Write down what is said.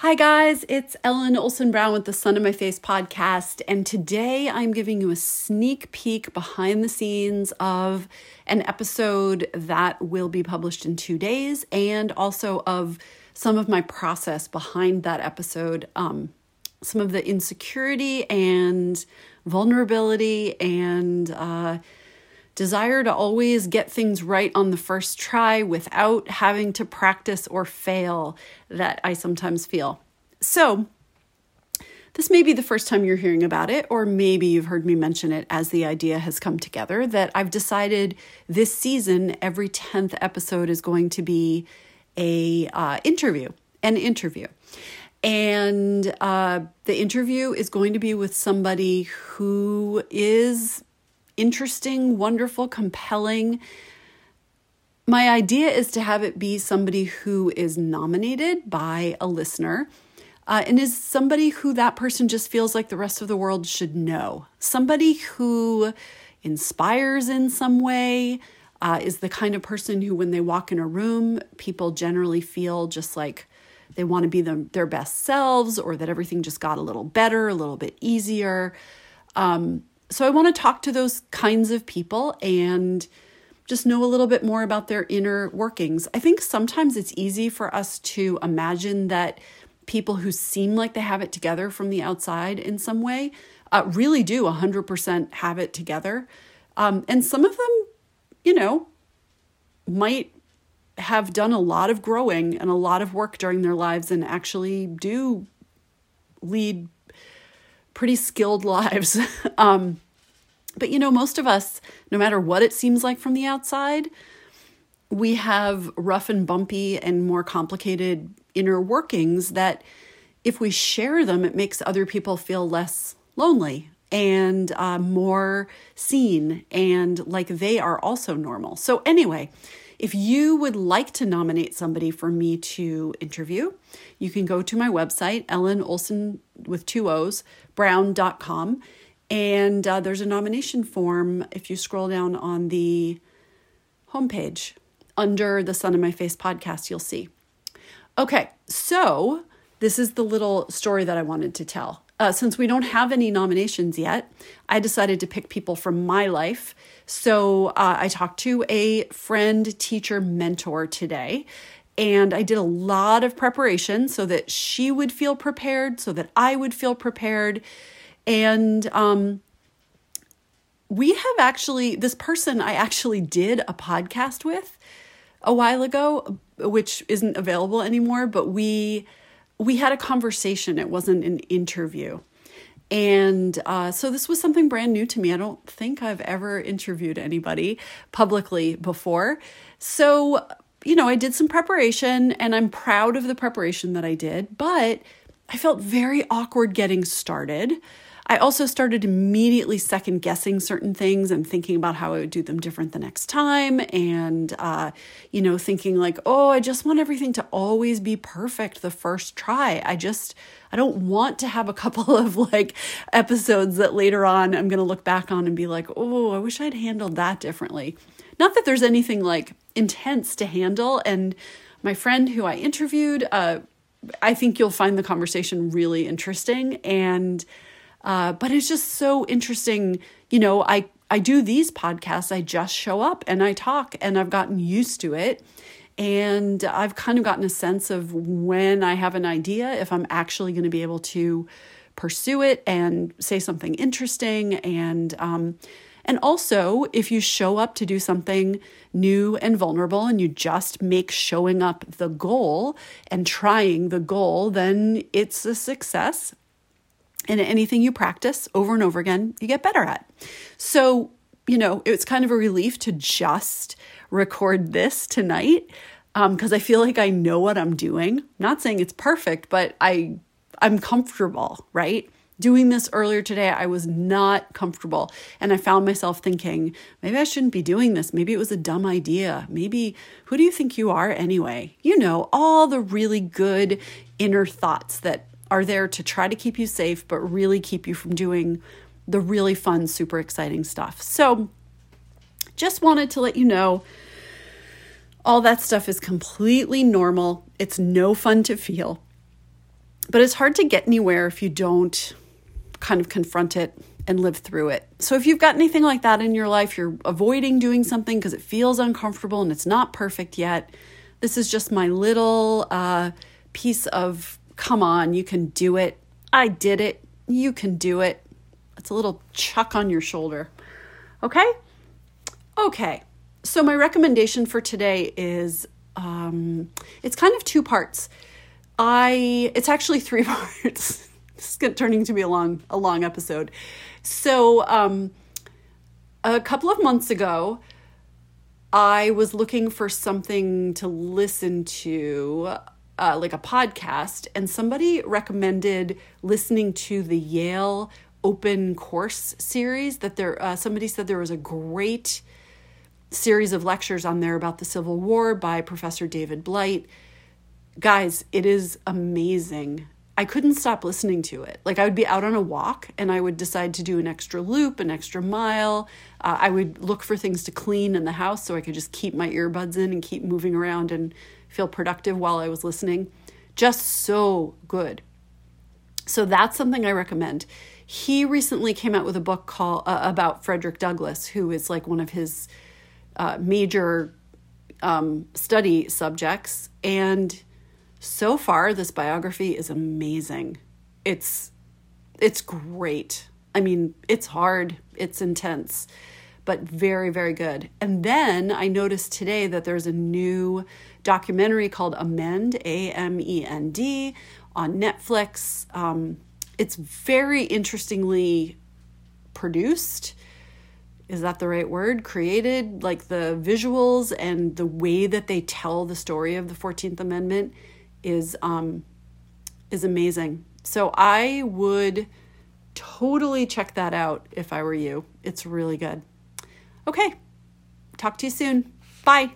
Hi, guys, it's Ellen Olson Brown with the Sun in My Face podcast, and today I'm giving you a sneak peek behind the scenes of an episode that will be published in two days, and also of some of my process behind that episode, um, some of the insecurity and vulnerability and uh, desire to always get things right on the first try without having to practice or fail that I sometimes feel. So, this may be the first time you're hearing about it, or maybe you've heard me mention it as the idea has come together that I've decided this season, every 10th episode is going to be a uh, interview, an interview. And uh, the interview is going to be with somebody who is interesting, wonderful, compelling. My idea is to have it be somebody who is nominated by a listener uh, and is somebody who that person just feels like the rest of the world should know. Somebody who inspires in some way, uh, is the kind of person who, when they walk in a room, people generally feel just like they want to be their best selves or that everything just got a little better, a little bit easier. Um, so I want to talk to those kinds of people and just know a little bit more about their inner workings. I think sometimes it's easy for us to imagine that people who seem like they have it together from the outside in some way uh, really do 100% have it together. Um, and some of them, you know, might have done a lot of growing and a lot of work during their lives and actually do lead pretty skilled lives. um, but you know, most of us, no matter what it seems like from the outside, we have rough and bumpy and more complicated inner workings that if we share them, it makes other people feel less lonely and uh, more seen and like they are also normal. So, anyway, if you would like to nominate somebody for me to interview, you can go to my website, Ellen Olson with two O's, brown.com. And uh, there's a nomination form if you scroll down on the homepage under the Sun in My Face podcast, you'll see. Okay, so this is the little story that I wanted to tell. Uh, since we don't have any nominations yet, I decided to pick people from my life. So uh, I talked to a friend, teacher, mentor today, and I did a lot of preparation so that she would feel prepared, so that I would feel prepared. And um, we have actually, this person I actually did a podcast with a while ago, which isn't available anymore, but we we had a conversation. It wasn't an interview. And uh, so this was something brand new to me. I don't think I've ever interviewed anybody publicly before. So, you know, I did some preparation and I'm proud of the preparation that I did, but I felt very awkward getting started. I also started immediately second guessing certain things and thinking about how I would do them different the next time. And, uh, you know, thinking like, oh, I just want everything to always be perfect the first try. I just, I don't want to have a couple of like episodes that later on I'm going to look back on and be like, oh, I wish I'd handled that differently. Not that there's anything like intense to handle. And my friend who I interviewed, uh, I think you'll find the conversation really interesting. And, uh, but it's just so interesting. You know, I, I do these podcasts, I just show up and I talk, and I've gotten used to it. And I've kind of gotten a sense of when I have an idea, if I'm actually going to be able to pursue it and say something interesting. And, um, and also, if you show up to do something new and vulnerable and you just make showing up the goal and trying the goal, then it's a success and anything you practice over and over again, you get better at. So, you know, it's kind of a relief to just record this tonight because um, I feel like I know what I'm doing. I'm not saying it's perfect, but I I'm comfortable, right? Doing this earlier today, I was not comfortable. And I found myself thinking, maybe I shouldn't be doing this. Maybe it was a dumb idea. Maybe, who do you think you are anyway? You know, all the really good inner thoughts that are there to try to keep you safe, but really keep you from doing the really fun, super exciting stuff. So, just wanted to let you know all that stuff is completely normal. It's no fun to feel. but it's hard to get anywhere if you don't kind of confront it and live through it. So if you've got anything like that in your life, you're avoiding doing something because it feels uncomfortable and it's not perfect yet. This is just my little uh, piece of come on, you can do it. I did it. You can do it. It's a little chuck on your shoulder. Okay? Okay. So, my recommendation for today is um, it's kind of two parts. I it's actually three parts. this is turning to be a long a long episode. So, um, a couple of months ago, I was looking for something to listen to, uh, like a podcast, and somebody recommended listening to the Yale Open Course series. That there, uh, somebody said there was a great series of lectures on there about the Civil War by Professor David Blight. Guys, it is amazing. I couldn't stop listening to it. Like I would be out on a walk and I would decide to do an extra loop, an extra mile. Uh, I would look for things to clean in the house so I could just keep my earbuds in and keep moving around and feel productive while I was listening. Just so good. So that's something I recommend. He recently came out with a book called uh, about Frederick Douglass, who is like one of his uh, major um, study subjects. And so far, this biography is amazing. It's it's great. I mean, it's hard, it's intense, but very, very good. And then I noticed today that there's a new documentary called Amend, A M E N D, on Netflix. Um, it's very interestingly produced. Is that the right word? Created like the visuals and the way that they tell the story of the 14th amendment is um is amazing. So i would totally check that out if i were you. It's really good okay. Talk to you soon. Bye